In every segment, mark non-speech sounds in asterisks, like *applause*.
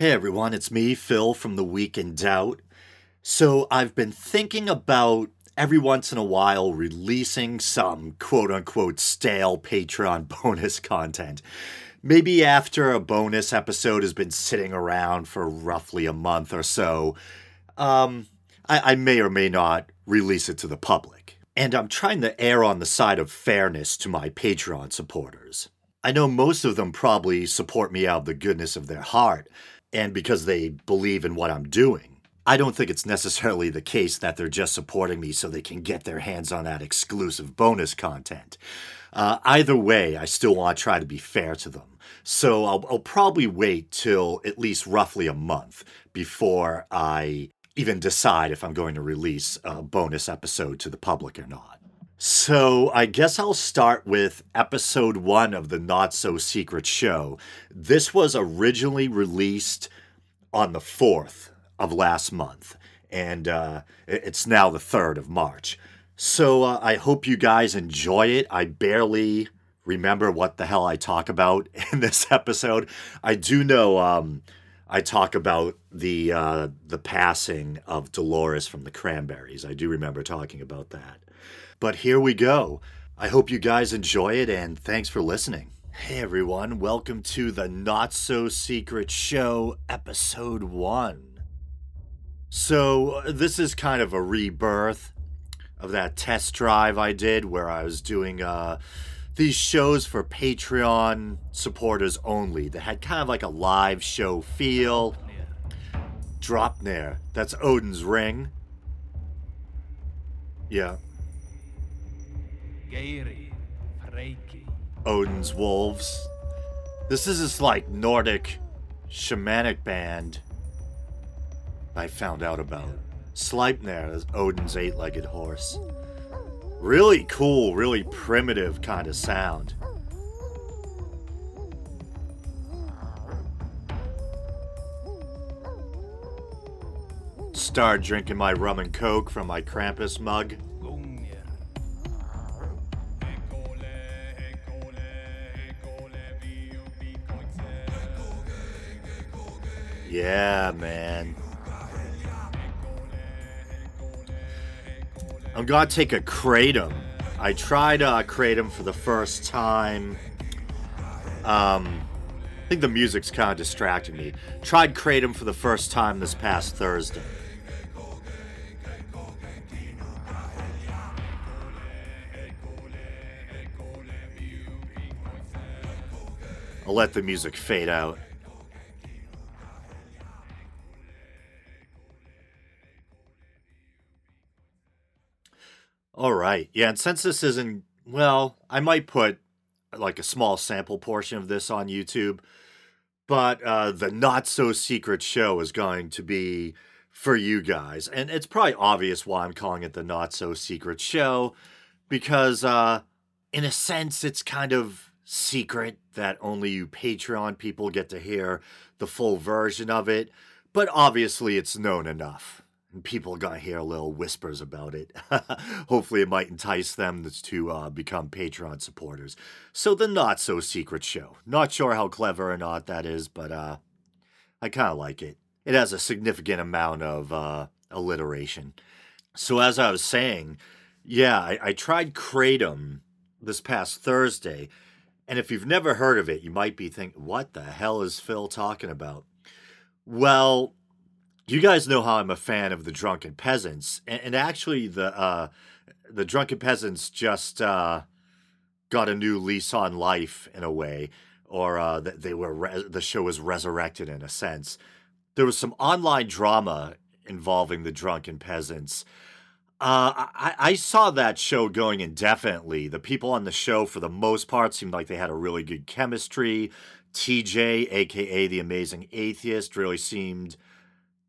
Hey everyone, it's me, Phil from The Week in Doubt. So I've been thinking about every once in a while releasing some quote unquote stale Patreon *laughs* bonus content. Maybe after a bonus episode has been sitting around for roughly a month or so, um, I, I may or may not release it to the public. And I'm trying to err on the side of fairness to my Patreon supporters. I know most of them probably support me out of the goodness of their heart and because they believe in what I'm doing. I don't think it's necessarily the case that they're just supporting me so they can get their hands on that exclusive bonus content. Uh, either way, I still want to try to be fair to them. So I'll, I'll probably wait till at least roughly a month before I even decide if I'm going to release a bonus episode to the public or not. So, I guess I'll start with episode one of the Not So Secret Show. This was originally released on the 4th of last month, and uh, it's now the 3rd of March. So, uh, I hope you guys enjoy it. I barely remember what the hell I talk about *laughs* in this episode. I do know um, I talk about the uh, the passing of Dolores from the Cranberries. I do remember talking about that. But here we go. I hope you guys enjoy it and thanks for listening. Hey everyone, welcome to the Not So Secret Show, Episode 1. So, this is kind of a rebirth of that test drive I did where I was doing uh, these shows for Patreon supporters only that had kind of like a live show feel. Draupnir, that's Odin's ring. Yeah, Geri, Freki. Odin's Wolves. This is this like Nordic shamanic band I found out about. Sleipnir is Odin's eight legged horse. Really cool, really primitive kind of sound. Start drinking my rum and coke from my Krampus mug. Yeah, man. I'm gonna take a kratom. I tried uh, kratom for the first time. Um, I think the music's kind of distracting me. Tried kratom for the first time this past Thursday. I'll let the music fade out. Right. Yeah, and since this isn't, well, I might put like a small sample portion of this on YouTube, but uh, the not so secret show is going to be for you guys. And it's probably obvious why I'm calling it the not so secret show because, uh, in a sense, it's kind of secret that only you Patreon people get to hear the full version of it. But obviously, it's known enough people are gonna hear little whispers about it. *laughs* Hopefully, it might entice them to uh, become Patreon supporters. So, the not so secret show. Not sure how clever or not that is, but uh, I kind of like it. It has a significant amount of uh, alliteration. So, as I was saying, yeah, I, I tried Kratom this past Thursday, and if you've never heard of it, you might be thinking, what the hell is Phil talking about? Well, you guys know how I'm a fan of the Drunken Peasants, and, and actually the uh, the Drunken Peasants just uh, got a new lease on life in a way, or uh, that they were re- the show was resurrected in a sense. There was some online drama involving the Drunken Peasants. Uh, I, I saw that show going indefinitely. The people on the show, for the most part, seemed like they had a really good chemistry. TJ, aka the Amazing Atheist, really seemed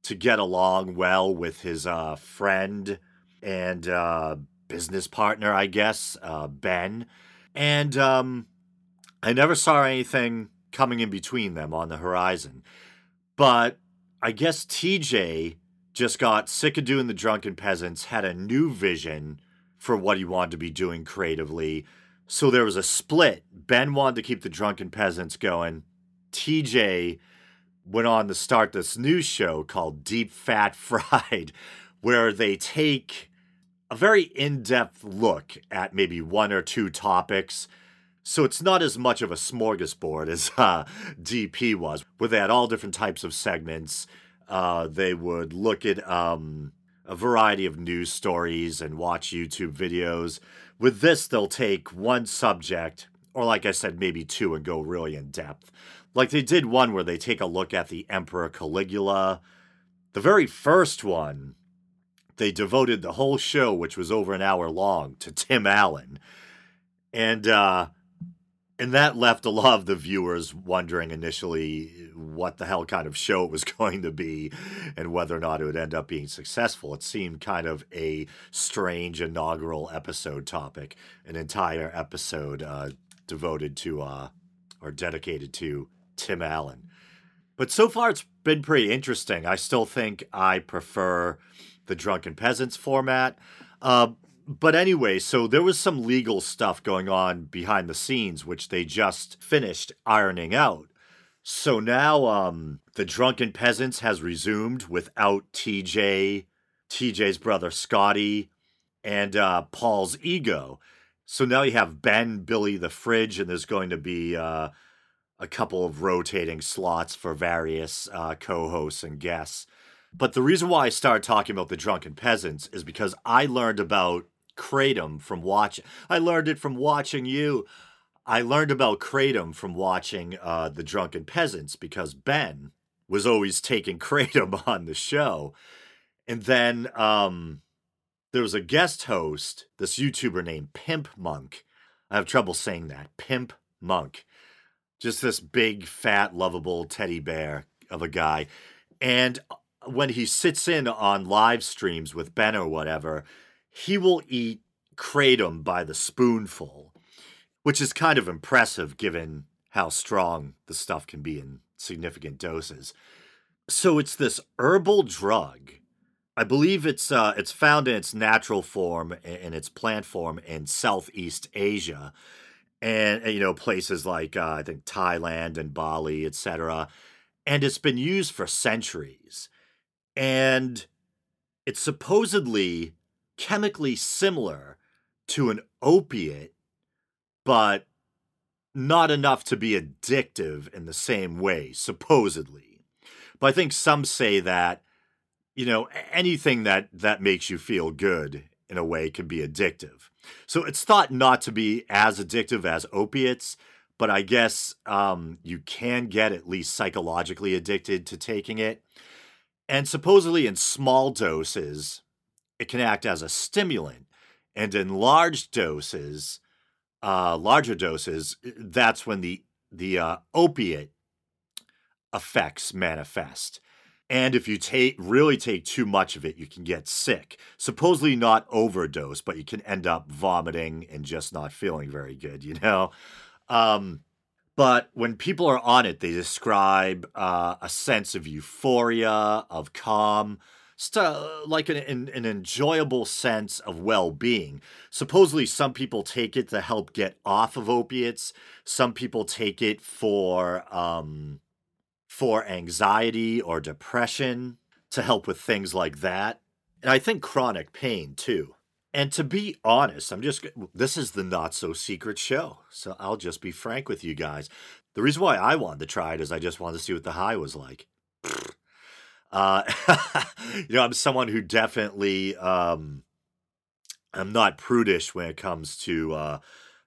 to get along well with his uh, friend and uh, business partner, I guess, uh, Ben. And um, I never saw anything coming in between them on the horizon. But I guess TJ just got sick of doing the Drunken Peasants, had a new vision for what he wanted to be doing creatively. So there was a split. Ben wanted to keep the Drunken Peasants going. TJ went on to start this new show called Deep Fat *laughs* Fried, where they take a very in depth look at maybe one or two topics. So it's not as much of a smorgasbord as *laughs* uh, DP was, where they had all different types of segments. Uh, they would look at um, a variety of news stories and watch YouTube videos. With this, they'll take one subject, or like I said, maybe two, and go really in depth. Like they did one where they take a look at the Emperor Caligula. The very first one, they devoted the whole show, which was over an hour long, to Tim Allen. And uh and that left a lot of the viewers wondering initially what the hell kind of show it was *laughs* going to be and whether or not it would end up being successful. It seemed kind of a strange inaugural episode topic, an entire episode uh, devoted to uh, or dedicated to Tim Allen. But so far, it's been pretty interesting. I still think I prefer the Drunken Peasants format. Uh, but anyway, so there was some legal stuff going on behind the scenes, which they just finished ironing out. So now um, the Drunken Peasants has resumed without TJ, TJ's brother Scotty, and uh, Paul's ego. So now you have Ben, Billy the Fridge, and there's going to be uh, a couple of rotating slots for various uh, co hosts and guests. But the reason why I started talking about the Drunken Peasants is because I learned about Kratom from watching. I learned it from watching you. I learned about Kratom from watching uh, the Drunken Peasants because Ben was always taking *laughs* Kratom on the show, and then um, there was a guest host, this YouTuber named Pimp Monk. I have trouble saying that. Pimp Monk. Just this big, fat, lovable teddy bear of a guy. And uh, when he sits in on live streams with Ben or whatever, he will eat kratom by the spoonful, which is kind of impressive given how strong the stuff can be in significant doses. So it's this herbal drug. I believe it's uh, it's found in its natural form in its plant form in Southeast Asia, and you know places like uh, I think Thailand and Bali, etc. And it's been used for centuries, and it's supposedly chemically similar to an opiate, but not enough to be addictive in the same way, supposedly. But I think some say that, you know, anything that that makes you feel good in a way can be addictive. So it's thought not to be as addictive as opiates, but I guess um, you can get at least psychologically addicted to taking it. And supposedly in small doses, it can act as a stimulant. And in large doses, uh, larger doses, that's when the the uh, opiate effects manifest. And if you take really take too much of it, you can get sick. Supposedly not overdose, but you can end up vomiting and just not feeling very good, you know? Um, but when people are on it, they describe uh, a sense of euphoria, of calm, st- like an, an, an enjoyable sense of well-being. Supposedly, some people take it to help get off of opiates. Some people take it for um, for anxiety or depression to help with things like that, and I think chronic pain too. And to be honest, I'm just this is the not so secret show, so I'll just be frank with you guys. The reason why I wanted to try it is I just wanted to see what the high was like. *laughs* Uh, *laughs* you know, I'm someone who definitely um, I'm not prudish when it comes to uh,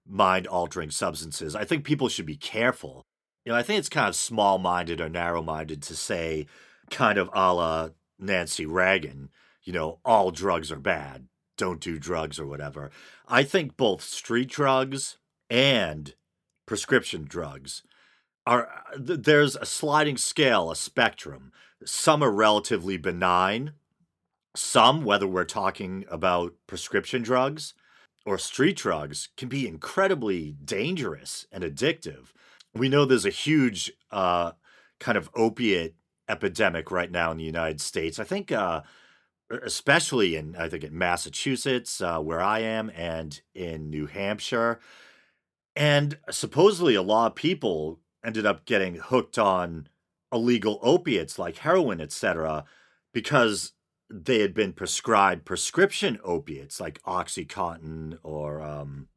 mind altering substances. I think people should be careful. You know, I think it's kind of small minded or narrow minded to say, kind of a la Nancy Reagan, you know, all drugs are bad, don't do drugs or whatever. I think both street drugs and prescription drugs are uh, there's a sliding scale, a spectrum. Some are relatively benign. Some, whether we're talking about prescription drugs or street drugs, can be incredibly dangerous and addictive. We know there's a huge uh, kind of opiate epidemic right now in the United States. I think, uh, especially in I think in Massachusetts, uh, where I am, and in New Hampshire, and supposedly a lot of people ended up getting hooked on illegal opiates like heroin, etc., because they had been prescribed prescription opiates like Oxycontin or um,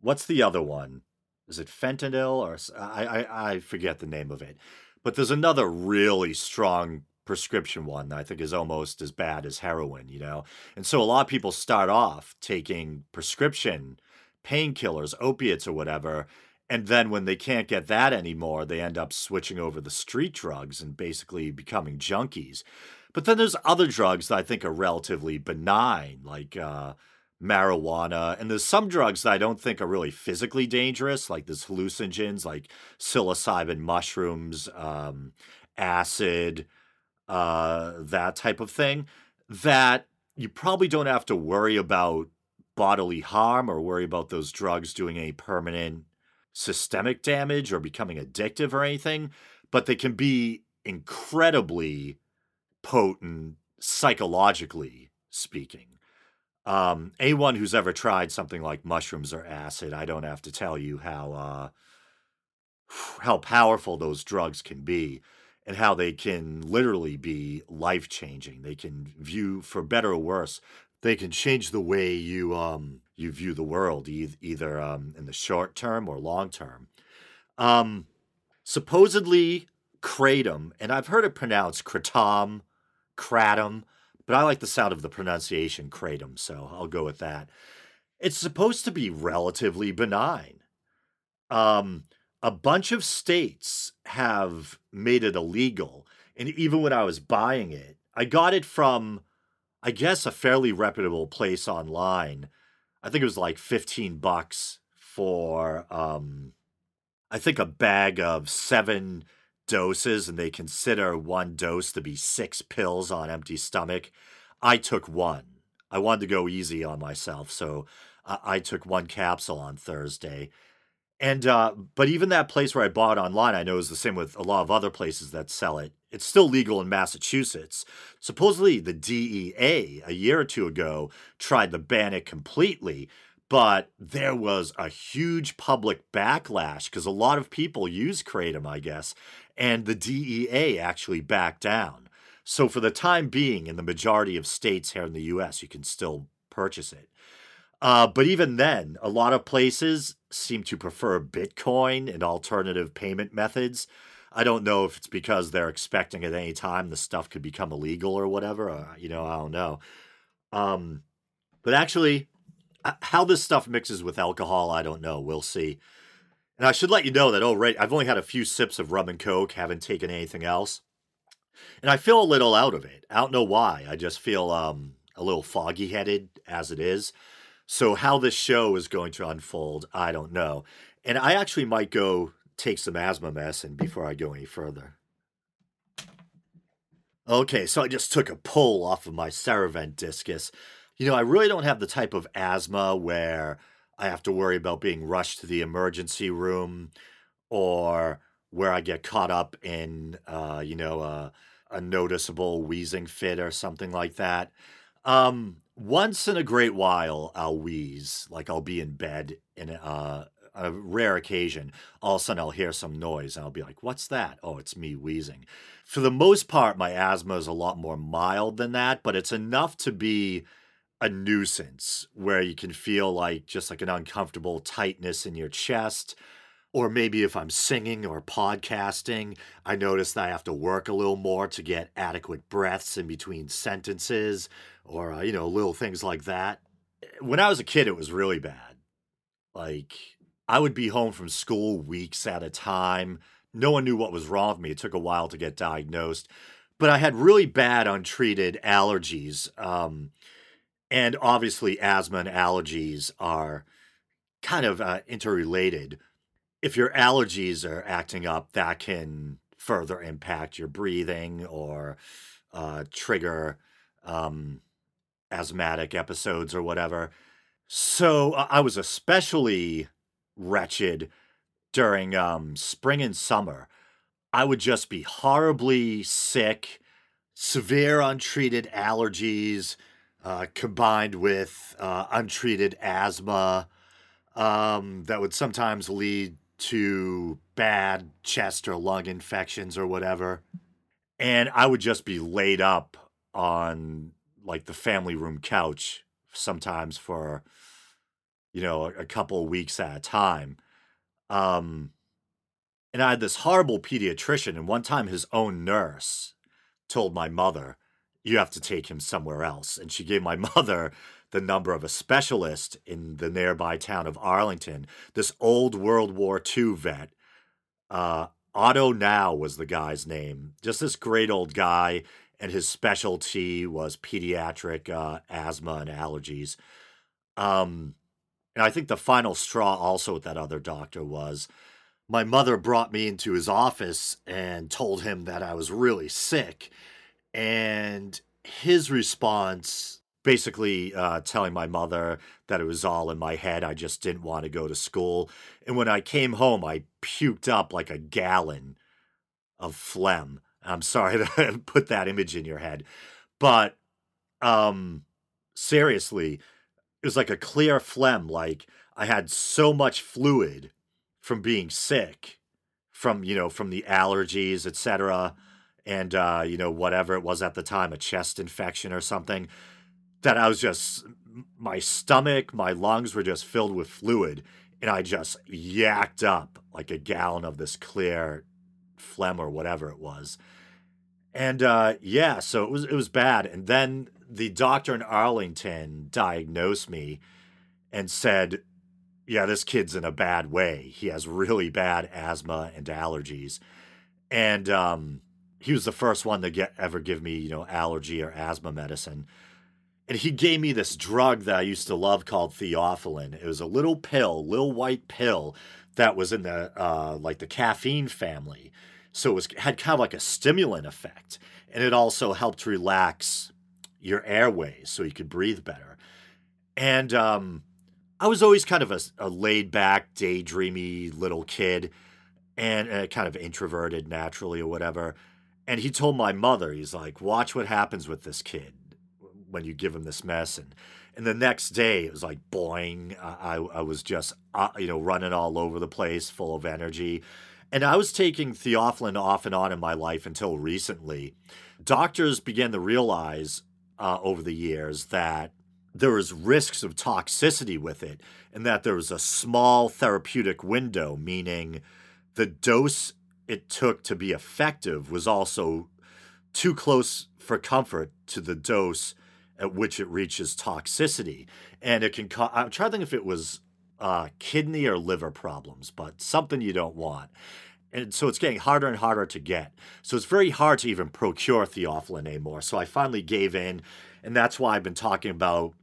what's the other one? Is it fentanyl or I, I I forget the name of it, but there's another really strong prescription one that I think is almost as bad as heroin, you know. And so a lot of people start off taking prescription painkillers, opiates or whatever, and then when they can't get that anymore, they end up switching over the street drugs and basically becoming junkies. But then there's other drugs that I think are relatively benign, like uh, marijuana. And there's some drugs that I don't think are really physically dangerous, like there's hallucinogens like psilocybin mushrooms, um, acid, uh, that type of thing, that you probably don't have to worry about bodily harm or worry about those drugs doing any permanent systemic damage or becoming addictive or anything, but they can be incredibly potent psychologically speaking. Um, anyone who's ever tried something like mushrooms or acid, I don't have to tell you how uh, how powerful those drugs can be and how they can literally be life changing. They can view, for better or worse, they can change the way you um you view the world, e- either um, in the short term or long term. Um, supposedly kratom, and I've heard it pronounced kratom, kratom, but I like the sound of the pronunciation kratom, so I'll go with that. It's supposed to be relatively benign. Um, a bunch of states have made it illegal, and even when I was buying it, I got it from, I guess, a fairly reputable place online. I think it was like 15 bucks for um I think a bag of 7 doses and they consider one dose to be 6 pills on empty stomach. I took one. I wanted to go easy on myself, so I, I took one capsule on Thursday. And uh, but even that place where I bought online, I know is the same with a lot of other places that sell it. It's still legal in Massachusetts. Supposedly, the DEA a year or two ago tried to ban it completely, but there was a huge public backlash because a lot of people use kratom, I guess, and the DEA actually backed down. So for the time being, in the majority of states here in the U.S., you can still purchase it. Uh, but even then, a lot of places seem to prefer Bitcoin and alternative payment methods. I don't know if it's because they're expecting at any time the stuff could become illegal or whatever. Or, you know, I don't know. Um, but actually, uh, how this stuff mixes with alcohol, I don't know. We'll see. And I should let you know that, oh, right, I've only had a few sips of rum and coke, haven't taken anything else. And I feel a little out of it. I don't know why. I just feel um, a little foggy headed as it is. So how this show is going to unfold, I don't know. And I actually might go take some asthma medicine before I go any further. Okay, so I just took a pull off of my Serevent Diskus. You know, I really don't have the type of asthma where I have to worry about being rushed to the emergency room or where I get caught up in, uh, you know, a, a noticeable wheezing fit or something like that. Um, once in a great while, I'll wheeze. Like I'll be in bed in uh, a rare occasion. All of a sudden, I'll hear some noise and I'll be like, "What's that?" Oh, it's me wheezing. For the most part, my asthma is a lot more mild than that, but it's enough to be a nuisance where you can feel like just like an uncomfortable tightness in your chest. Or maybe if I'm singing or podcasting, I notice that I have to work a little more to get adequate breaths in between sentences or, uh, you know, little things like that. When I was a kid, it was really bad. Like, I would be home from school weeks at a time. No one knew what was wrong with me. It took a while to get diagnosed. But I had really bad untreated allergies. Um, and obviously, asthma and allergies are kind of uh, interrelated if your allergies are acting up, that can further impact your breathing or uh, trigger um, asthmatic episodes or whatever. So uh, I was especially wretched during um, spring and summer. I would just be horribly sick, severe untreated allergies uh, combined with uh, untreated asthma um, that would sometimes lead to bad chest or lung infections or whatever. And I would just be laid up on like the family room couch sometimes for, you know, a, couple weeks at a time. Um, and I had this horrible pediatrician, and one time his own nurse told my mother, You have to take him somewhere else. And she gave my *laughs* mother the number of a specialist in the nearby town of Arlington, this old World War II vet. Uh, Otto Now was the guy's name. Just this great old guy, and his specialty was pediatric uh, asthma and allergies. Um, and I think the final straw also with that other doctor was my mother brought me into his office and told him that I was really sick. And his response basically uh, telling my mother that it was all in my head. I just didn't want to go to school. And when I came home, I puked up like a gallon of phlegm. I'm sorry *laughs* to put that image in your head, but um, seriously, it was like a clear phlegm. Like I had so much fluid from being sick, from you know, from the allergies, etc., and uh, you know, whatever it was at the time, a chest infection or something that I was just my stomach, my lungs were just filled with fluid, and I just yacked up like a gallon of this clear phlegm or whatever it was. And uh, yeah, so it was it was bad. And then the doctor in Arlington diagnosed me and said, "Yeah, this kid's in a bad way. He has really bad asthma and allergies." And um, he was the first one to get ever give me, you know, allergy or asthma medicine and he gave me this drug that I used to love called theophylline. It was a little pill, little white pill that was in the uh, like the caffeine family. So it was had kind of like a stimulant effect, and it also helped relax your airways so you could breathe better. And um, I was always kind of a, a laid back, daydreamy little kid, and uh, kind of introverted naturally or whatever. And he told my mother, he's like, "Watch what happens with this kid." when you give him this mess and and the next day it was like boing i i was just uh, you know running all over the place full of energy and i was taking theophylline off and on in my life until recently doctors began to realize uh, over the years that there was risks of toxicity with it and that there was a small therapeutic window meaning the dose it took to be effective was also too close for comfort to the dose at which it reaches toxicity. And it can cause, I'm trying to think if it was uh, kidney or liver problems, but something you don't want. And so it's getting harder and harder to get. So it's very hard to even procure theophylline anymore. So I finally gave in. And that's why I've been talking about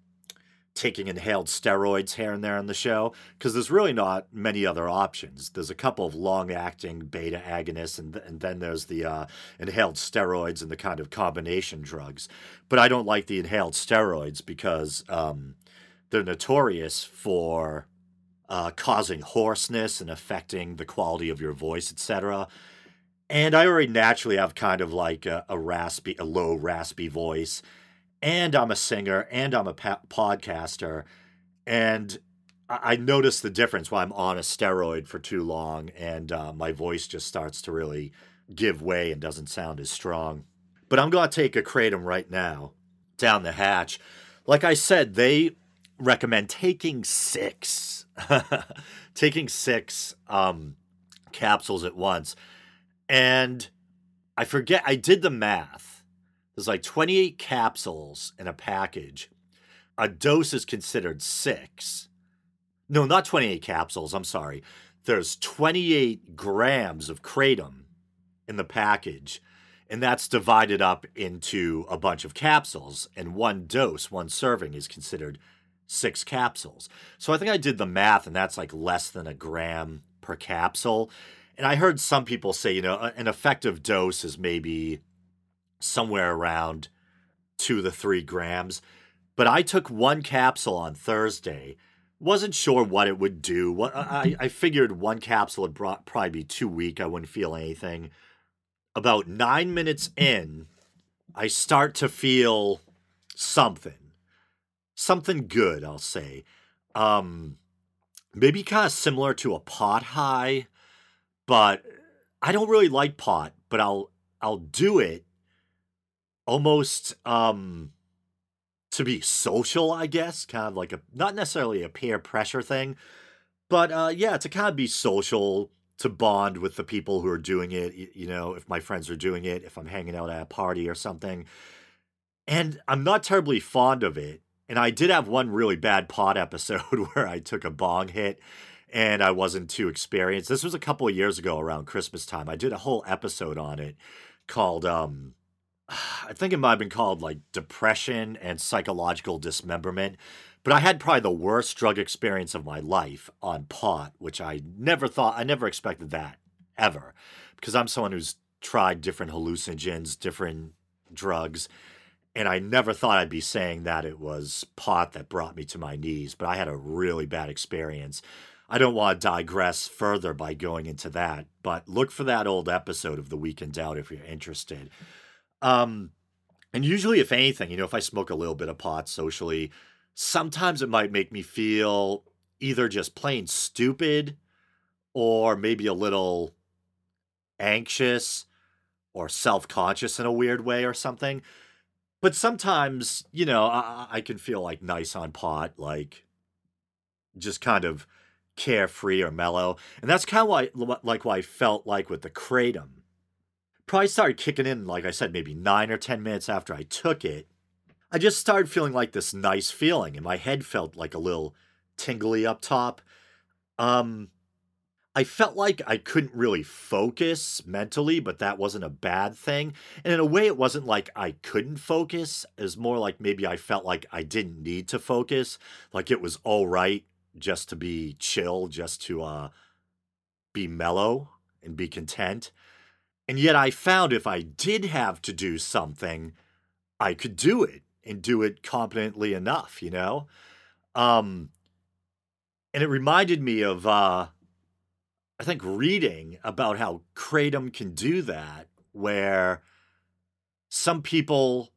taking inhaled steroids here and there on the show because there's really not many other options. There's a couple of long acting beta agonists, and, and then there's the uh, inhaled steroids and the kind of combination drugs. But I don't like the inhaled steroids because um, they're notorious for uh, causing hoarseness and affecting the quality of your voice, etc. And I already naturally have kind of like a, a raspy, a low raspy voice and I'm a singer and I'm a pa- podcaster. And I-, I notice the difference when I'm on a steroid for too long and uh, my voice just starts to really give way and doesn't sound as strong. But I'm going to take a kratom right now down the hatch. Like I said, they recommend taking six, *laughs* taking six um, capsules at once. And I forget, I did the math there's like 28 capsules in a package. A dose is considered six. No, not 28 capsules. I'm sorry. There's 28 grams of kratom in the package, and that's divided up into a bunch of capsules. And one dose, one serving, is considered six capsules. So I think I did the math, and that's like less than a gram per capsule. And I heard some people say, you know, an effective dose is maybe somewhere around two to three grams. But I took one capsule on Thursday. Wasn't sure what it would do. What I, I figured one capsule would probably be too weak. I wouldn't feel anything. About nine minutes in, I start to feel something, something good. I'll say. Um, maybe kind of similar to a pot high, but I don't really like pot, but I'll I'll do it almost um to be social, I guess, kind of like a not necessarily a peer pressure thing, but uh yeah, to kind of be social, to bond with the people who are doing it, you know, if my friends are doing it, if I'm hanging out at a party or something. And I'm not terribly fond of it. And I did have one really bad pot *laughs* episode where I took a bong hit and I wasn't too experienced. This was a couple of years ago around Christmas time. I did a whole episode on it called um I think it might have been called like depression and psychological dismemberment. But I had probably the worst drug experience of my life on pot, which I never thought I never expected that ever. Because I'm someone who's tried different hallucinogens, different drugs, and I never thought I'd be saying that it was pot that brought me to my knees, but I had a really bad experience. I don't want to digress further by going into that, but look for that old episode of The Week in Doubt if you're interested. Um, and usually, if anything, you know, if I smoke a little bit of pot socially, sometimes it might make me feel either just plain stupid or maybe a little anxious or self conscious in a weird way or something. But sometimes, you know, I, I can feel like nice on pot, like just kind of carefree or mellow. And that's kind of why, like what I felt like with the Kratom. Probably started kicking in, like I said, maybe nine or 10 minutes after I took it. I just started feeling like this nice feeling, and my head felt like a little tingly up top. Um, I felt like I couldn't really focus mentally, but that wasn't a bad thing. And in a way, it wasn't like I couldn't focus. It was more like maybe I felt like I didn't need to focus. Like it was all right just to be chill, just to uh, be mellow and be content. And yet I found if I did have to do something, I could do it and do it competently enough, you know? Um, and it reminded me of uh, I think reading about how kratom can do that, where some people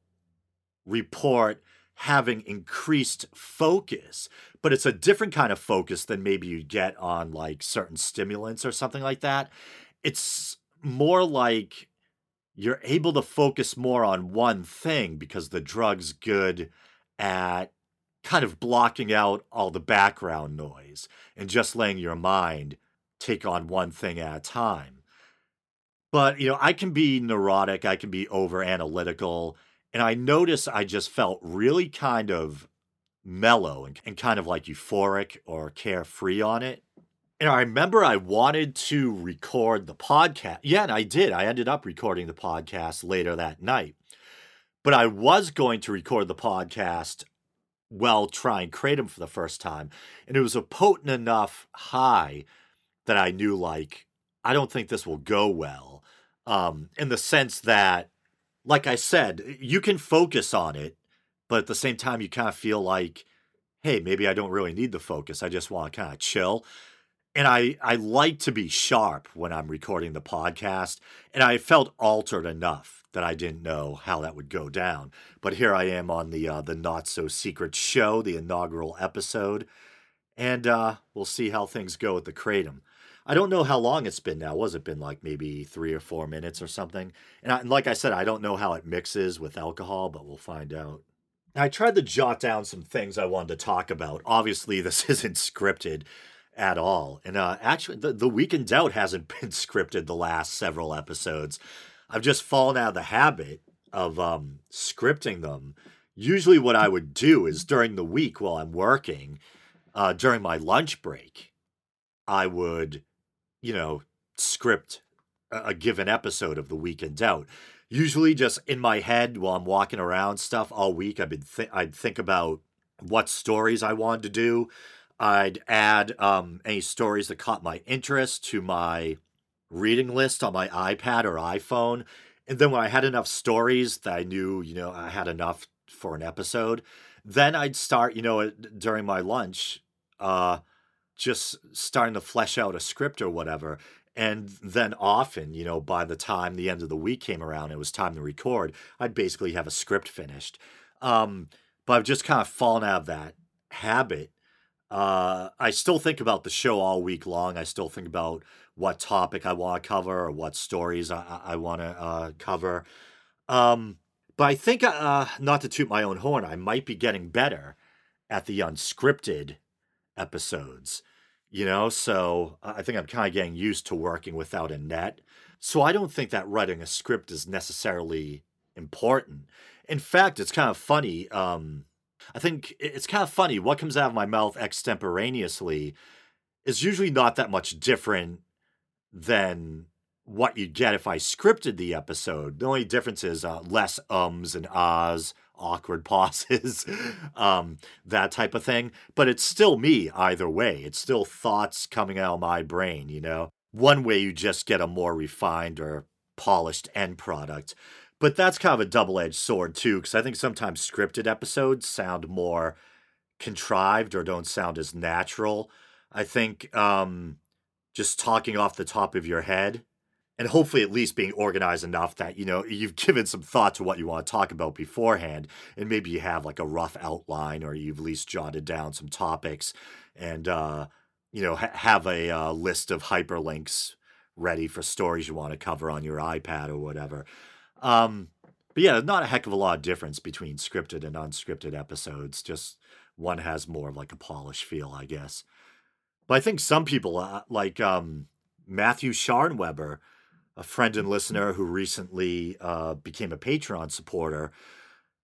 report having increased focus, but it's a different kind of focus than maybe you get on like certain stimulants or something like that. It's more like you're able to focus more on one thing because the drug's good at kind of blocking out all the background noise and just letting your mind take on one thing at a time. But, you know, I can be neurotic, I can be over analytical, and I notice I just felt really kind of mellow and, and kind of like euphoric or carefree on it. And I remember I wanted to record the podcast. Yeah, and I did. I ended up recording the podcast later that night. But I was going to record the podcast while trying Kratom for the first time. And it was a potent enough high that I knew, like, I don't think this will go well. Um, in the sense that, like I said, you can focus on it, but at the same time, you kind of feel like, hey, maybe I don't really need the focus. I just want to kind of chill. And I, I like to be sharp when I'm recording the podcast. And I felt altered enough that I didn't know how that would go down. But here I am on the uh, the not so secret show, the inaugural episode, and uh, we'll see how things go with the kratom. I don't know how long it's been now. Was it been like maybe three or four minutes or something? And, I, and like I said, I don't know how it mixes with alcohol, but we'll find out. I tried to jot down some things I wanted to talk about. Obviously, this *laughs* isn't scripted at all. And uh, actually, the, the Week in Doubt hasn't *laughs* been scripted the last several episodes. I've just fallen out of the habit of um, scripting them. Usually, what I would do is during the week while I'm working, uh, during my lunch break, I would, you know, script a, a given episode of The Week in Doubt. Usually, just in my head while I'm walking around stuff all week, been th- I'd think about what stories I wanted to do. I'd add um, any stories that caught my interest to my reading list on my iPad or iPhone. And then when I had enough stories that I knew, you know, I had enough for an episode, then I'd start, you know, during my lunch, uh, just starting to flesh out a script or whatever. And then often, you know, by the time the end of the week came around, it was time to record, I'd basically have a script finished. Um, but I've just kind of fallen out of that habit Uh, I still think about the show all week long. I still think about what topic I want to cover or what stories I, I want to uh, cover. Um, but I think, uh, not to toot my own horn, I might be getting better at the unscripted episodes, you know? So I think I'm kind of getting used to working without a net. So I don't think that writing a script is necessarily important. In fact, it's kind of funny. Um, I think it's kind of funny. What comes out of my mouth extemporaneously is usually not that much different than what you'd get if I scripted the episode. The only difference is uh, less ums and ahs, awkward *laughs* pauses, um, that type of thing. But it's still me either way. It's still thoughts coming out of my brain, you know? One way you just get a more refined or polished end product. But that's kind of a double edged sword, too, because I think sometimes scripted episodes sound more contrived or don't sound as natural. I think um, just talking off the top of your head and hopefully at least being organized enough that you know you've given some thought to what you want to talk about beforehand and maybe you have like a rough outline or you've at least jotted down some topics and uh, you know ha- have a uh, list of hyperlinks ready for stories you want to cover on your ipad or whatever um, but yeah not a heck of a lot of difference between scripted and unscripted episodes. Just one has more of like a polished feel i guess. But i think some people uh, like um, matthew scharnweber a friend and listener who recently uh, became a Patreon supporter,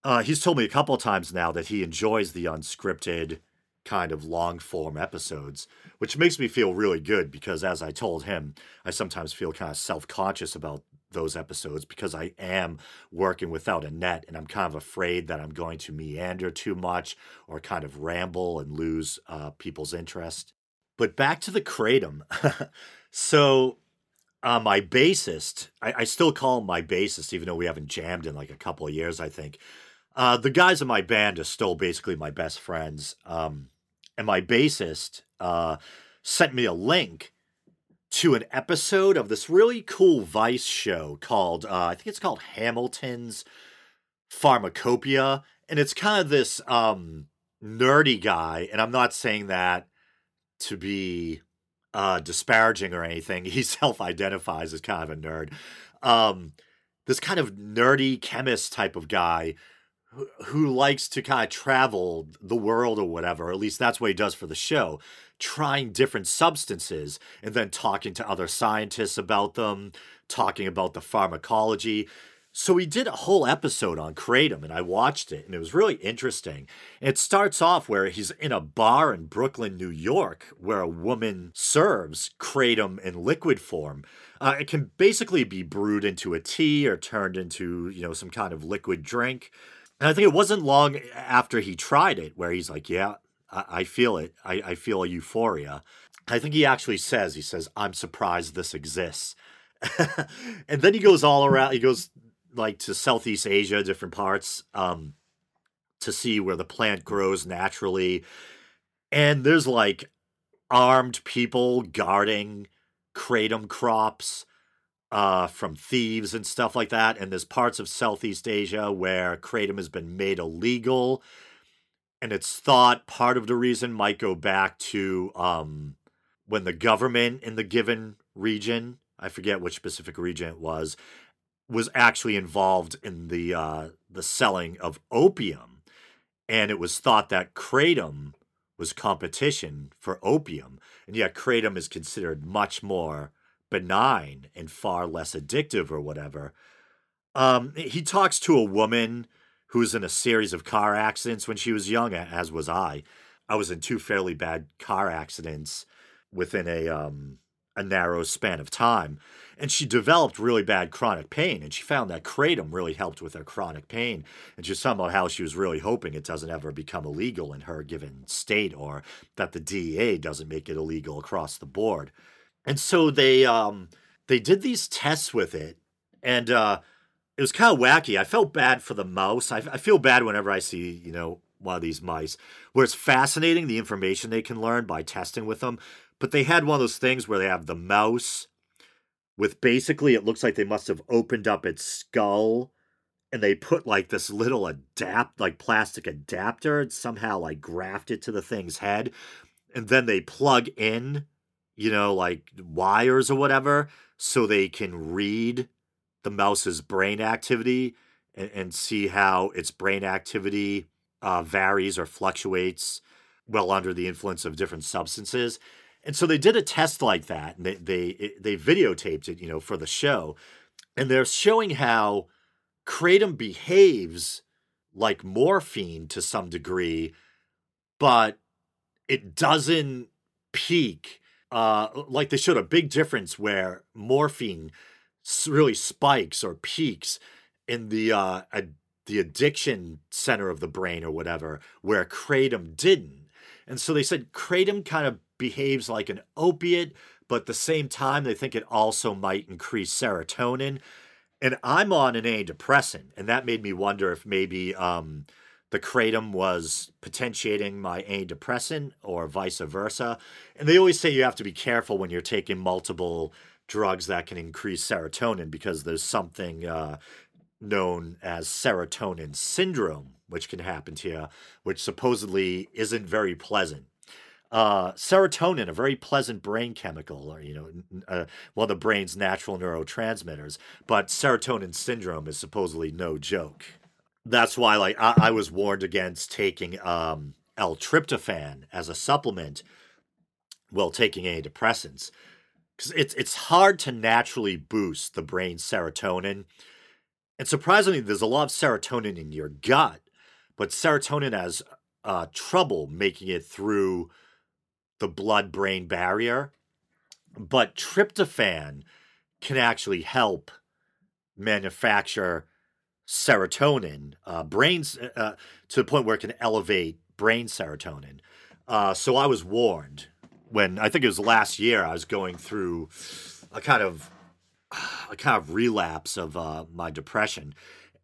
uh, he's told me a couple times now that he enjoys the unscripted kind of long form episodes, which makes me feel really good because, as I told him, I sometimes feel kind of self conscious about those episodes because I am working without a net and I'm kind of afraid that I'm going to meander too much or kind of ramble and lose uh, people's interest. But back to the Kratom. *laughs* so uh, my bassist, I, I, still call him my bassist, even though we haven't jammed in like a couple of years, I think. Uh, the guys in my band are still basically my best friends. Um, and my bassist uh, sent me a link to an episode of this really cool Vice show called, uh, I think it's called Hamilton's Pharmacopoeia. And it's kind of this um, nerdy guy. And I'm not saying that to be uh, disparaging or anything. *laughs* He self identifies as kind of a nerd. Um, this kind of nerdy chemist type of guy who, who likes to kind of travel the world or whatever. At least that's what he does for the show, trying different substances and then talking to other scientists about them, talking about the pharmacology. So he did a whole episode on Kratom, and I watched it, and it was really interesting. It starts off where he's in a bar in Brooklyn, New York, where a woman serves Kratom in liquid form. Uh, it can basically be brewed into a tea or turned into, you know, some kind of liquid drink. And I think it wasn't long after he tried it where he's like, yeah, I, I feel it. I, I feel a euphoria. I think he actually says, he says, I'm surprised this exists. *laughs* and then he goes all around, he goes like to Southeast Asia, different parts, um, to see where the plant grows naturally. And there's like armed people guarding kratom crops uh, from thieves and stuff like that. And there's parts of Southeast Asia where kratom has been made illegal. And it's thought part of the reason might go back to um, when the government in the given region, I forget which specific region it was, was actually involved in the uh, the selling of opium, and it was thought that kratom was competition for opium, and yet kratom is considered much more benign and far less addictive or whatever. Um, he talks to a woman who was in a series of car accidents when she was young, as was I. I was in two fairly bad car accidents within a um, a narrow span of time and she developed really bad chronic pain and she found that kratom really helped with her chronic pain and she's talking about how she was really hoping it doesn't ever become illegal in her given state or that the DEA doesn't make it illegal across the board and so they um they did these tests with it and uh it was kind of wacky. I felt bad for the mouse. I, I feel bad whenever i see you know one of these mice where it's fascinating the information they can learn by testing with them but they had one of those things where they have the mouse with basically it looks like they must have opened up its skull and they put like this little adapt like plastic adapter and somehow like grafted to the thing's head and then they plug in, you know, like wires or whatever, so they can read the mouse's brain activity and, and see how its brain activity uh, varies or fluctuates well under the influence of different substances. And so they did a test like that, and they they they videotaped it, you know, for the show, and they're showing how kratom behaves like morphine to some degree, but it doesn't peak. Uh, like they showed a big difference where morphine really spikes or peaks in the uh, ad- the addiction center of the brain or whatever, where kratom didn't. And so they said kratom kind of behaves like an opiate, but at the same time, they think it also might increase serotonin. And I'm on an antidepressant, and that made me wonder if maybe um, the kratom was potentiating my antidepressant or vice versa. And they always say you have to be careful when you're taking multiple drugs that can increase serotonin because there's something uh, known as serotonin syndrome, which can happen to you, which supposedly isn't very pleasant. Uh, serotonin, a very pleasant brain chemical, or you know, uh, one of the brain's natural neurotransmitters, but serotonin syndrome is supposedly no joke. That's why, like, I, I was warned against taking um, L-tryptophan as a supplement while taking antidepressants, because it's it's hard to naturally boost the brain's serotonin and surprisingly, there's a lot of serotonin in your gut, but serotonin has uh, trouble making it through the blood brain barrier. But tryptophan can actually help manufacture serotonin, uh, brains uh, uh, to the point where it can elevate brain serotonin. Uh, so I was warned when I think it was last year, I was going through a kind of a kind of relapse of uh, my depression,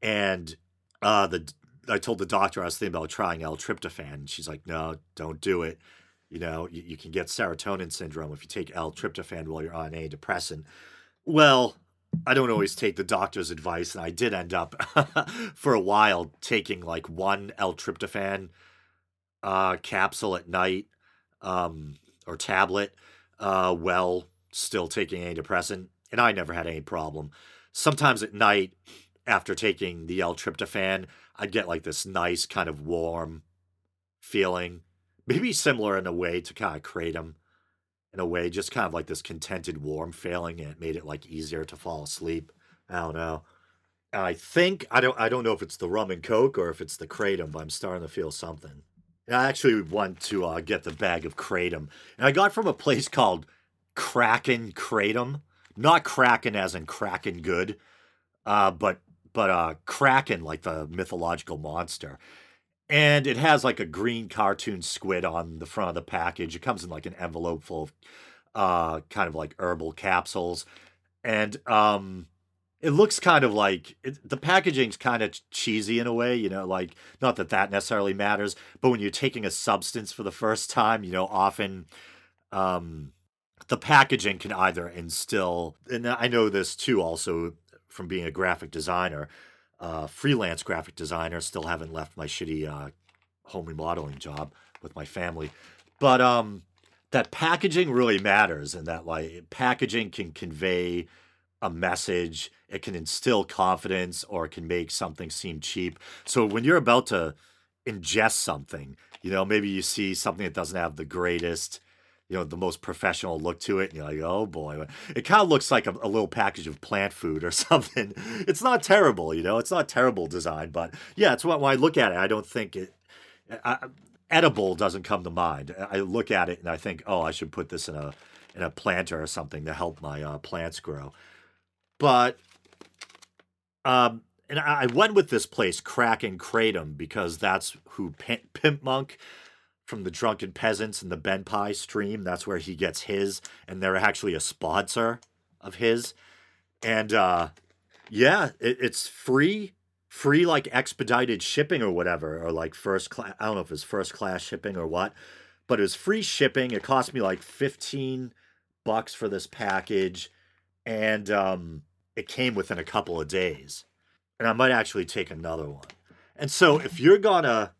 and uh, the I told the doctor I was thinking about trying L-tryptophan. She's like, "No, don't do it. You know, you, you can get serotonin syndrome if you take L-tryptophan while you're on a depressant." Well, I don't always take the doctor's advice, and I did end up *laughs* for a while taking like one L-tryptophan uh, capsule at night um, or tablet, uh, while still taking antidepressant and I never had any problem. Sometimes at night, after taking the L-tryptophan, I'd get like this nice kind of warm feeling, maybe similar in a way to kind of kratom, in a way, just kind of like this contented, warm feeling, and it made it like easier to fall asleep. I don't know. I think I don't I don't know if it's the rum and coke or if it's the kratom, but I'm starting to feel something. I actually went to uh, get the bag of kratom, and I got from a place called Kraken Kratom not Kraken as in Kraken good, uh, but but uh, Kraken like the mythological monster. And it has like a green cartoon squid on the front of the package. It comes in like an envelope full of uh, kind of like herbal capsules. And um, it looks kind of like it, the packaging's kind of cheesy in a way, you know, like not that that necessarily matters, but when you're taking a substance for the first time, you know, often um, the packaging can either instill, and I know this too also from being a graphic designer, uh, freelance graphic designer, still haven't left my shitty uh, home remodeling job with my family. But um, that packaging really matters, and that like packaging can convey a message, it can instill confidence, or it can make something seem cheap. So when you're about to ingest something, you know, maybe you see something that doesn't have the greatest you know the most professional look to it and you're like oh boy. It kind of looks like a, a, little package of plant food or *laughs* something. It's not terrible you know? It's not terrible design but yeah it's what when i look at it i don't think it I, edible doesn't come to mind. I look at it and i think oh i should put this in a in a planter or something to help my uh, plants grow. But um and I went with this place, Kraken Kratom, because that's who Pimp Monk from the Drunken Peasants and the Benpai stream. That's where he gets his, and they're actually a sponsor of his. And uh, yeah, it, it's free, free like expedited shipping or whatever, or like first class. I don't know if it's first class shipping or what, but it was free shipping. It cost me like fifteen bucks for this package, and um, it came within a couple of days. And I might actually take another one. And so if you're gonna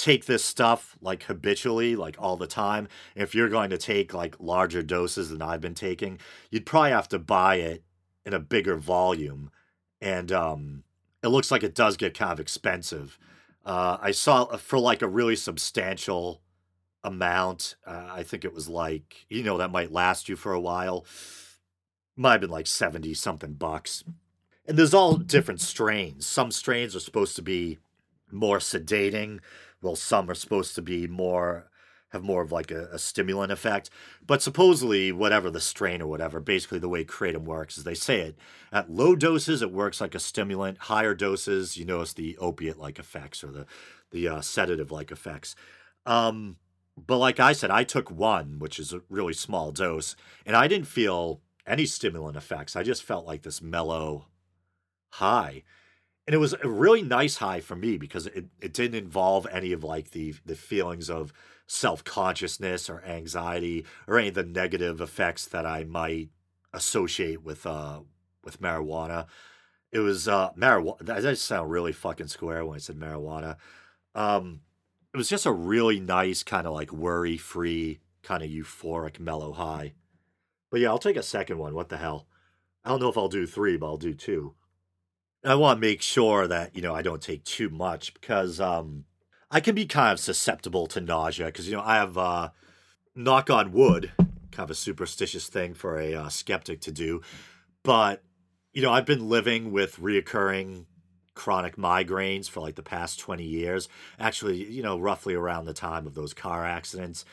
take this stuff like habitually, like all the time, if you're going to take like larger doses than I've been taking, you'd probably have to buy it in a bigger volume. And um, it looks like it does get kind of expensive. Uh, I saw uh, for like a really substantial amount, uh, I think it was like, you know, that might last you for a while. Might have been like 70 something bucks. And there's all different strains. Some strains are supposed to be more sedating, while some are supposed to be more have more of like a, a, stimulant effect. But supposedly, whatever the strain or whatever, basically the way kratom works is they say it at low doses it works like a stimulant. Higher doses, you notice the opiate like effects or the the uh, sedative like effects. Um, but like I said, I took one, which is a really small dose, and I didn't feel any stimulant effects. I just felt like this mellow high and it was a really nice high for me because it, it didn't involve any of like the the feelings of self-consciousness or anxiety or any of the negative effects that I might associate with uh with marijuana. It was uh marijuana that just sound really fucking square when I said marijuana. Um it was just a really nice kind of like worry-free kind of euphoric mellow high. But yeah, I'll take a second one. What the hell? I don't know if I'll do three, but I'll do two. I want to make sure that, you know, I don't take too much because um, I can be kind of susceptible to nausea because, you know, I have, uh, knock on wood, kind of a superstitious thing for a uh, skeptic to do. But, you know, I've been living with reoccurring chronic migraines for like the past 20 years, actually, you know, roughly around the time of those car accidents.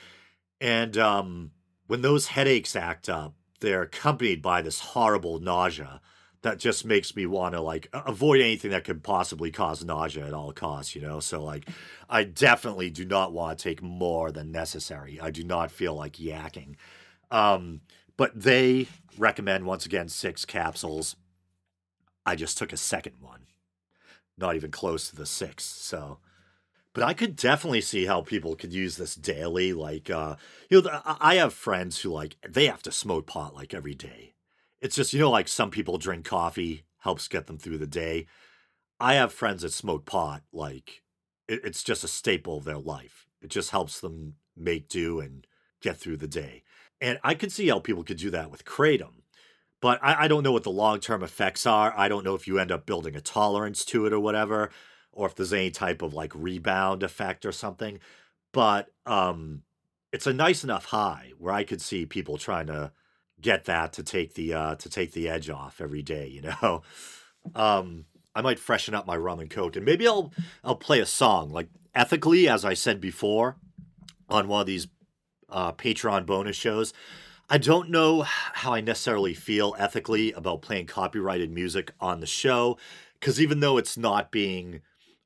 And um, when those headaches act up, they're accompanied by this horrible nausea that just makes me want to like avoid anything that could possibly cause nausea at all costs, you know? So, like, I definitely do not want to take more than necessary. I do not feel like yakking. Um, but they recommend, once again, six capsules. I just took a second one, not even close to the six. So, but I could definitely see how people could use this daily. Like, uh, you know, I have friends who like they have to smoke pot like every day it's just, you know, like some people drink coffee, helps get them through the day. I have friends that smoke pot, like it, it's just a staple of their life. It just helps them make do and get through the day. And I could see how people could do that with Kratom. But I, I don't know what the long term effects are. I don't know if you end up building a tolerance to it or whatever, or if there's any type of like rebound effect or something. But um, it's a nice enough high where I could see people trying to get that to take the uh, to take the edge off every day. You know, *laughs* um, I might freshen up my rum and coke, and maybe I'll I'll play a song like ethically, as I said before, on one of these uh, Patreon bonus shows. I don't know how I necessarily feel ethically about playing copyrighted music on the show, because even though it's not being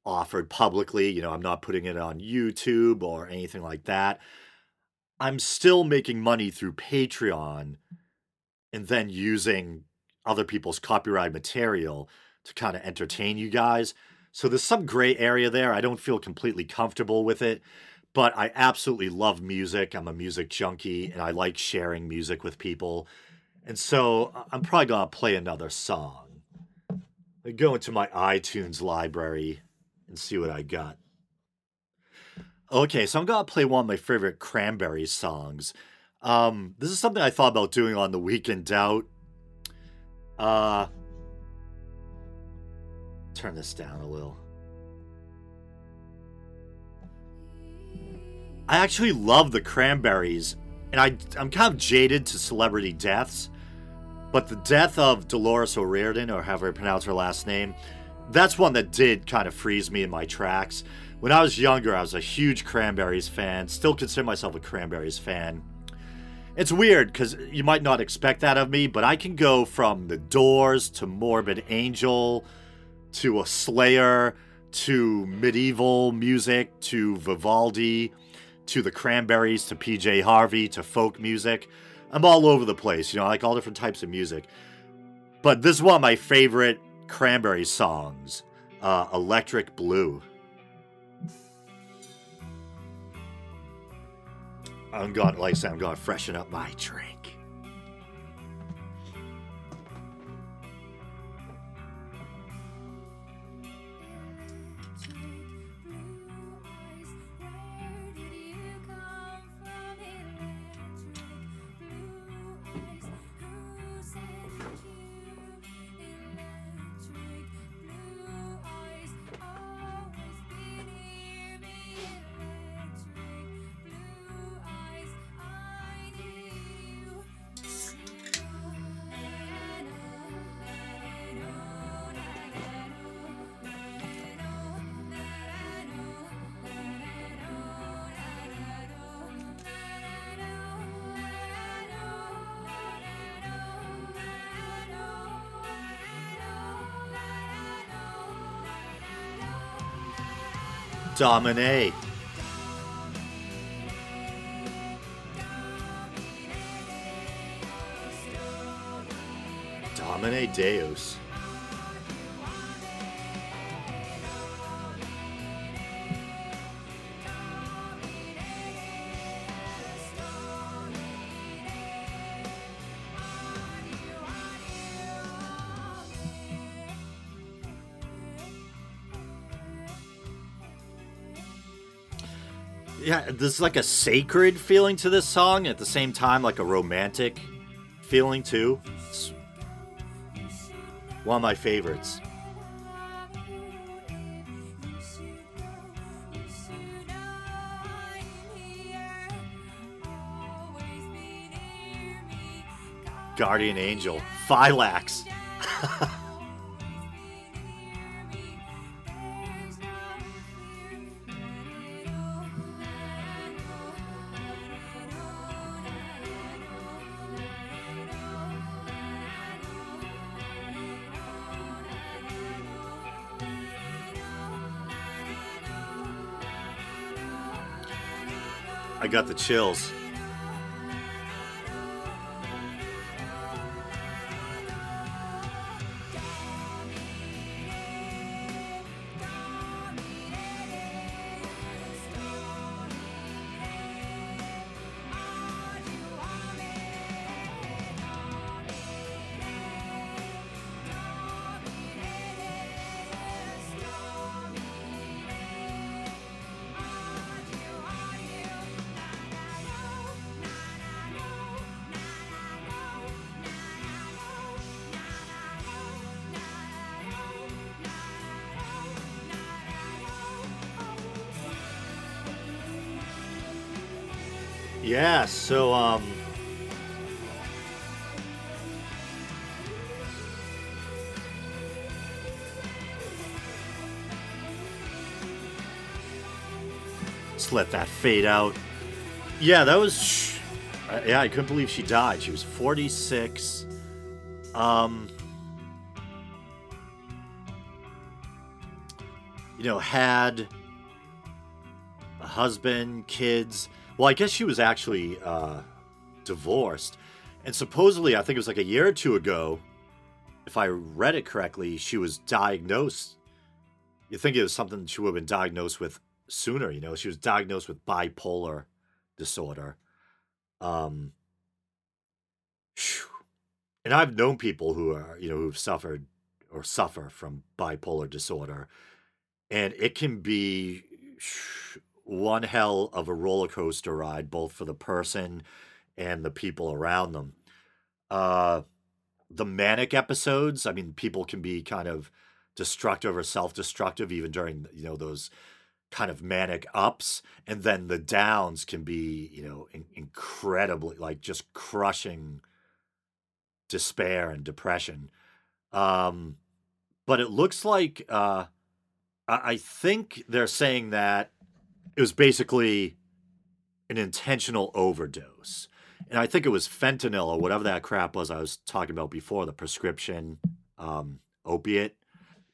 offered publicly, you know, I'm not putting it on YouTube or anything like that. I'm still making money through Patreon and then using other people's copyright material to kind of entertain you guys. So there's some gray area there. I don't feel completely comfortable with it, but I absolutely love music. I'm a music junkie and I like sharing music with people. And so uh, I'm probably going to play another song. I go into my iTunes library and see what I got. Okay, so I'm to play one of my favorite Cranberries songs. Um, this is something I thought about doing on the weekend Doubt. Uh, turn this down a little. I actually love the Cranberries, and I, I'm kind of jaded to celebrity deaths, but the death of Dolores O'Riordan, or however I pronounce her last name, that's one that did kind of freeze me in my tracks. When I was younger, I was a huge Cranberries fan, still consider myself a Cranberries fan. It's weird because you might not expect that of me, but I can go from The Doors to Morbid Angel to a Slayer to medieval music to Vivaldi to the Cranberries to PJ Harvey to folk music. I'm all over the place, you know, I like all different types of music. But this is one of my favorite Cranberries songs, uh, Electric Blue. I'm to, like I said, I'm to freshen up my drink. Domine. Domine Deus. There's like a sacred feeling to this song, at the same time, like a romantic feeling too. It's one of my favorites. Guardian Angel, Phylax. *laughs* the chills. Yeah, so um Let's let that fade out. Yeah, that was uh, yeah, I couldn't believe she died. She was 46. Um you know, had a husband, kids. Well, I guess she was actually uh, divorced. And supposedly, I think it was like a year or two ago, if I read it correctly, she was diagnosed. You think it was something she would have been diagnosed with sooner, you know? She was diagnosed with bipolar disorder. Um, and I've known people who are, you know, who've suffered or suffer from bipolar disorder. And it can be one hell of a roller coaster ride, both for the person and the people around them. Uh, the manic episodes, I mean, people can be kind of destructive or self-destructive even during you know those kind of manic ups, and then the downs can be you know in- incredibly like just crushing despair and depression. Um, but it looks like uh, I-, I think they're saying that it was basically an intentional overdose. And I think it was fentanyl or whatever that crap was I was talking about before, the prescription um, opiate.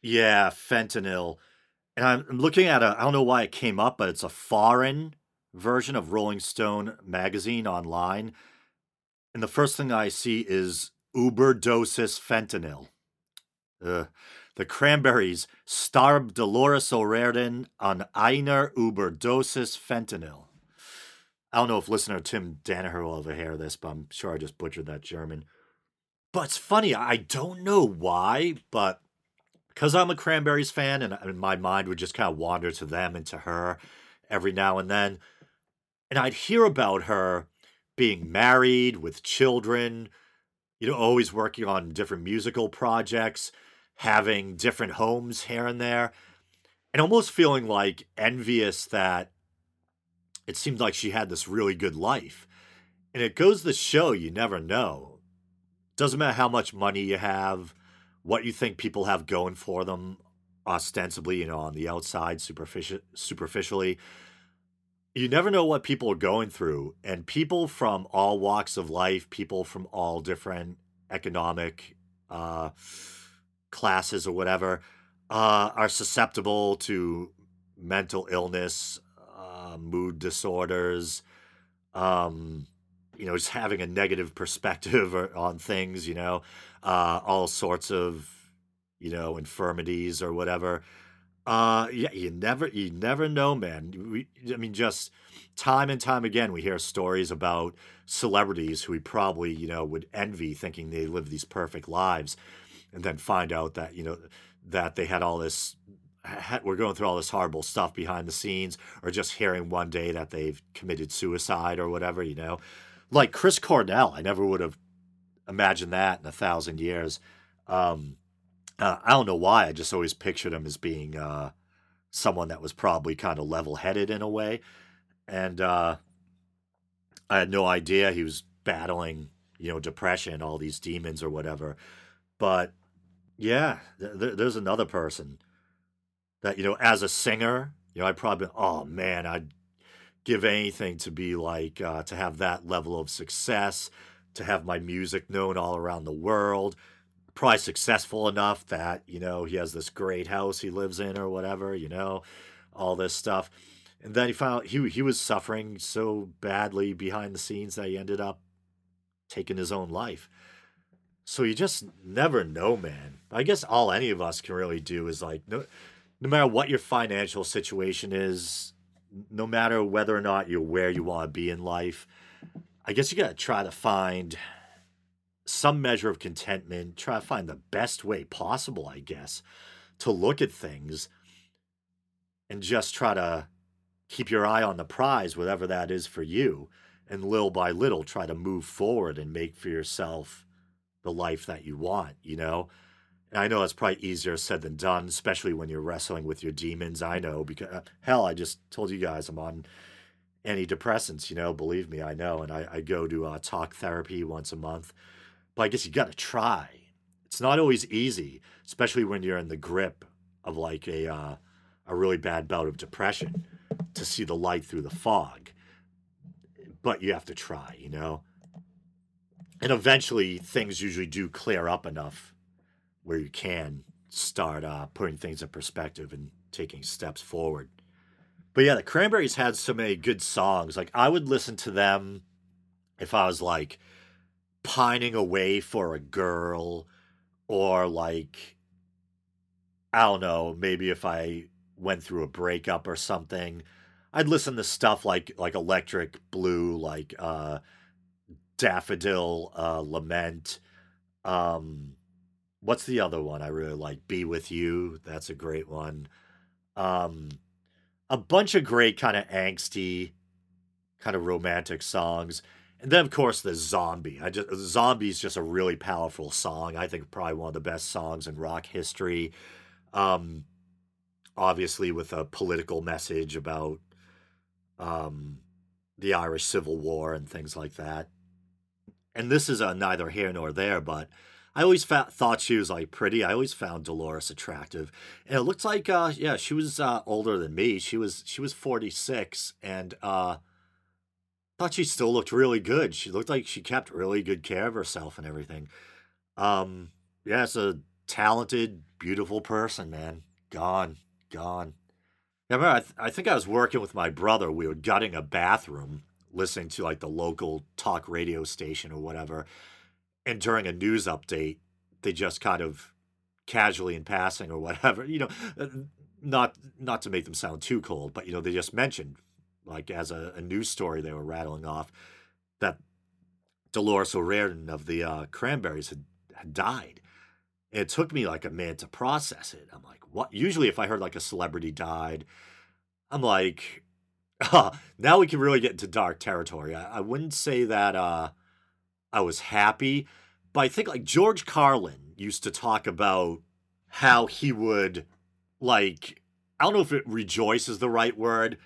Yeah, fentanyl. And I'm looking at a, I don't know why it came up, but it's a foreign version of Rolling Stone magazine online. And the first thing I see is Uberdosis fentanyl. The Cranberries starb Dolores O'Riordan on einer Überdosis fentanyl. I don't know if listener Tim Danaher will ever hear this, but I'm sure I just butchered that German. But it's funny, I don't know why, but because I'm a Cranberries fan and my mind would just kind of wander to them and to her every now and then. And I'd hear about her being married with children, you know, always working on different musical projects, having different homes here and there, and almost feeling like envious that it seemed like she had this really good life. And it goes to show you never know. Doesn't matter how much money you have, what you think people have going for them, ostensibly, you know, on the outside, superficial, superficially. You never know what people are going through. And people from all walks of life, people from all different economic uh, classes or whatever, uh, are susceptible to mental illness, uh, mood disorders, um, you know, just having a negative perspective *laughs* or, on things, you know, uh, all sorts of, you know, infirmities or whatever. Uh, yeah, you never, you never know, man. We, I mean, just time and time again, we hear stories about celebrities who we probably, you know, would envy, thinking they live these perfect lives, and then find out that, you know, that they had all this we're going through all this horrible stuff behind the scenes, or just hearing one day that they've committed suicide or whatever, you know. Like Chris Cornell, I never would have imagined that in a thousand years. Um, uh, I don't know why. I just always pictured him as being uh, someone that was probably kind of level headed in a way. And uh, I had no idea he was battling, you know, depression, all these demons or whatever. But yeah, th- there's another person that, you know, as a singer, you know, I probably, oh man, I'd give anything to be like, uh, to have that level of success, to have my music known all around the world. Probably successful enough that you know he has this great house he lives in or whatever you know all this stuff. And then he found he he was suffering so badly behind the scenes that he ended up taking his own life so you just never know man. I guess all any of us can really do is like no no matter what your financial situation is no matter whether or not you're where you want to be in life i guess you got to try to find some measure of contentment, try to find the best way possible, I guess, to look at things and just try to keep your eye on the prize, whatever that is for you, and little by little try to move forward and make for yourself the life that you want, you know? And I know it's probably easier said than done, especially when you're wrestling with your demons. I know because uh, hell, I just told you guys I'm on antidepressants, you know, believe me, I know. And I, I go to uh, talk therapy once a month but I guess you got to try. It's not always easy, especially when you're in the grip of like a uh, a really bad bout of depression to see the light through the fog. But you have to try, you know. And eventually, things usually do clear up enough where you can start uh, putting things in perspective and taking steps forward. But yeah, the Cranberries had so many good songs. Like I would listen to them if I was like pining away for a girl or like I don't know, maybe if I went through a breakup or something, I'd listen to stuff like like Electric Blue, like uh Daffodil uh Lament. Um what's the other one I really like? Be with You, that's a great one. Um a bunch of great kind of angsty kind of romantic songs. And then, of course, the zombie. I just zombie is just a really powerful song. I think probably one of the best songs in rock history. Um, obviously, with a political message about um, the Irish Civil War and things like that. And this is a neither here nor there, but I always fa- thought she was like pretty. I always found Dolores attractive, and it looks like uh, yeah, she was uh, older than me. She was she was forty six, and uh, thought she still looked really good. She looked like she kept really good care of herself and everything. Um, yeah, it's a talented, beautiful person, man. Gone, gone. Yeah, I, remember, I, th- I think I was working with my brother. We were gutting a bathroom, listening to like the local talk radio station or whatever. And during a news update, they just kind of casually in passing or whatever, you know, uh, not not to make them sound too cold, but you know, they just mentioned like as a, a news story they were rattling off that Dolores O'Riordan of the uh, Cranberries had, had died. And it took me like a minute to process it. I'm like, what? Usually, if I heard like a celebrity died, I'm like, oh, *laughs* now we can really get into dark territory. I, I wouldn't say that uh, I was happy, but I think like George Carlin used to talk about how he would like, I don't know if it rejoice is the right word,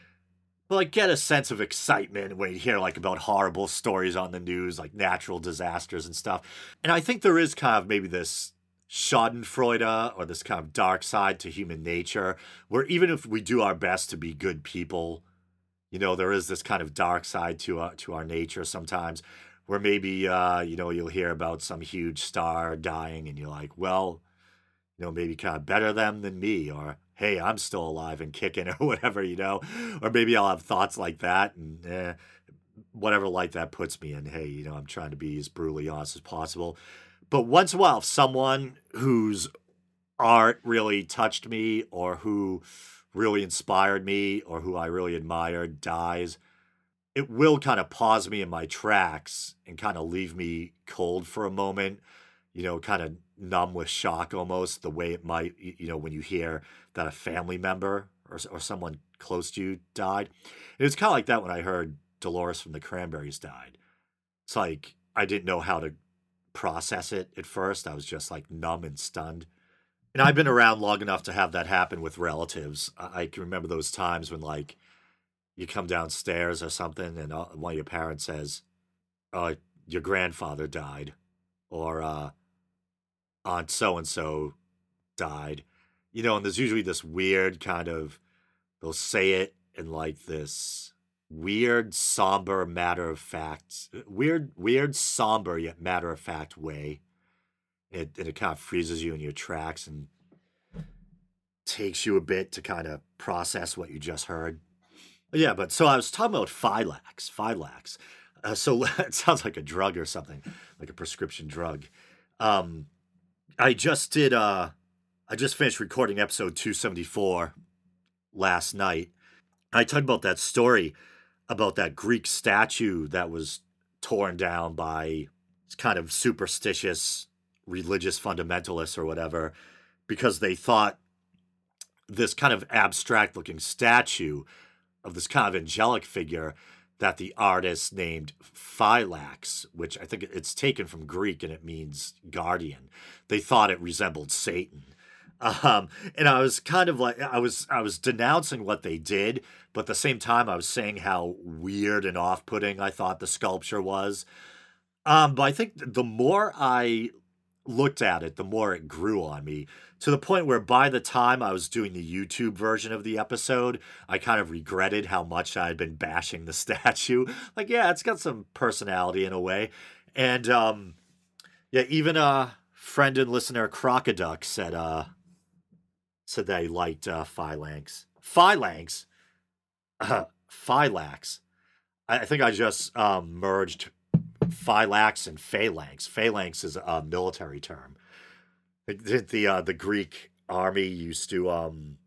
but like get a sense of excitement when you hear like about horrible stories on the news, like natural disasters and stuff. And I think there is kind of maybe this Schadenfreude or this kind of dark side to human nature, where even if we do our best to be good people, you know, there is this kind of dark side to uh, to our nature sometimes, where maybe uh, you know you'll hear about some huge star dying, and you're like, well, you know, maybe kind of better them than me, or hey, I'm still alive and kicking *laughs* or whatever, you know? Or maybe I'll have thoughts like that and eh, whatever light that puts me in. Hey, you know, I'm trying to be as brutally honest as possible. But once in a while, someone whose art really touched me or who really inspired me or who I really admired dies, it will kind of pause me in my tracks and kind of leave me cold for a moment, you know, kind of numb with shock almost, the way it might, you know, when you hear that a family member or, or someone close to you died. It was kind of like that when I heard Dolores from the Cranberries died. It's like I didn't know how to process it at first. I was just like numb and stunned. And I've been around long enough to have that happen with relatives. I, can remember those times when like you come downstairs or something and uh, one of your parents says, "Oh, your grandfather died," or uh, "Aunt so and so died," you know. And there's usually this weird kind of they'll say it in like this weird, somber, matter of fact, weird, weird, somber yet matter of fact way. It and it kind of freezes you in your tracks and takes you a bit to kind of process what you just heard. Yeah, but so I was talking about Phylax, Phylax. Uh, so *laughs* it sounds like a drug or something, like a prescription drug. Um, I just did. Uh, I just finished recording episode two seventy four last night. I talked about that story about that Greek statue that was torn down by kind of superstitious religious fundamentalists or whatever because they thought this kind of abstract looking statue of this kind of angelic figure that the artist named Phylax, which I think it's taken from Greek and it means guardian. They thought it resembled Satan. Um, and I was kind of like I was I was denouncing what they did, but at the same time I was saying how weird and off-putting I thought the sculpture was. Um, but I think the more I looked at it, the more it grew on me to the point where by the time I was doing the YouTube version of the episode, I kind of regretted how much I had been bashing the *laughs* statue. Like, yeah, it's got some personality in a way. And um, yeah, even a friend and listener Crocoduck said uh said they liked uh, Phylanx. Phylanx, uh, *clears throat* Phylax. I think I just um, merged Phylax and Phalanx. Phalanx is a military term. The the, uh, the Greek army used to um,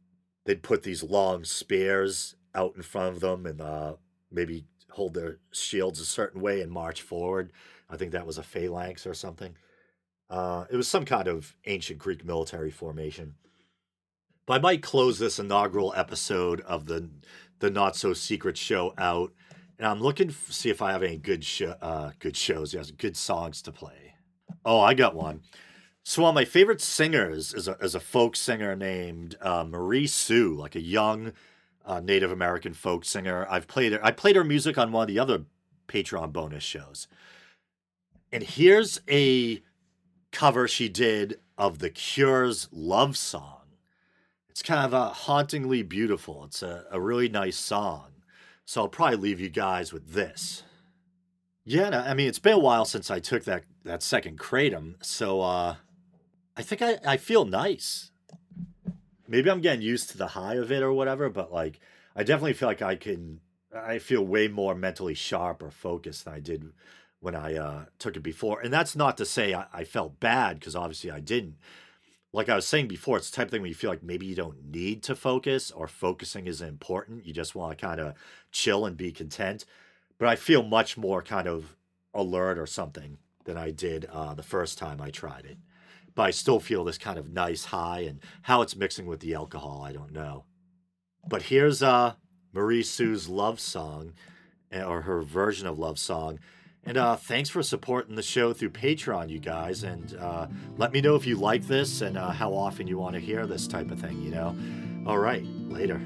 they'd put these long spears out in front of them and uh, maybe hold their shields a certain way and march forward. I think that was a phalanx or something. Uh, it was some kind of ancient Greek military formation. But I might close this inaugural episode of the the not so secret show out, and I'm looking to see if I have any good show, uh, good shows, yes, good songs to play. Oh, I got one. So one of my favorite singers is a is a folk singer named uh, Mariee Sioux, like a young uh, Native American folk singer. I've played her. I played her music on one of the other Patreon bonus shows. And here's a cover she did of The Cure's love song. It's kind of a hauntingly beautiful. It's a, a really nice song. So I'll probably leave you guys with this. Yeah, I mean it's been a while since I took that that second kratom, so uh I think I, I feel nice. Maybe I'm getting used to the high of it or whatever, but like I definitely feel like I can I feel way more mentally sharp or focused than I did when I uh, took it before. And that's not to say I, I felt bad because obviously I didn't like I was saying before, it's the type of thing where you feel like maybe you don't need to focus or focusing isn't important. You just want to kind of chill and be content. But I feel much more kind of alert or something than I did uh, the first time I tried it. But I still feel this kind of nice high, and how it's mixing with the alcohol, I don't know. But here's uh, Mariee Sioux's love song, eh, or her version of love song. And uh, thanks for supporting the show through Patreon, you guys. And uh, let me know if you like this and uh, how often you want to hear this type of thing, you know? All right, later.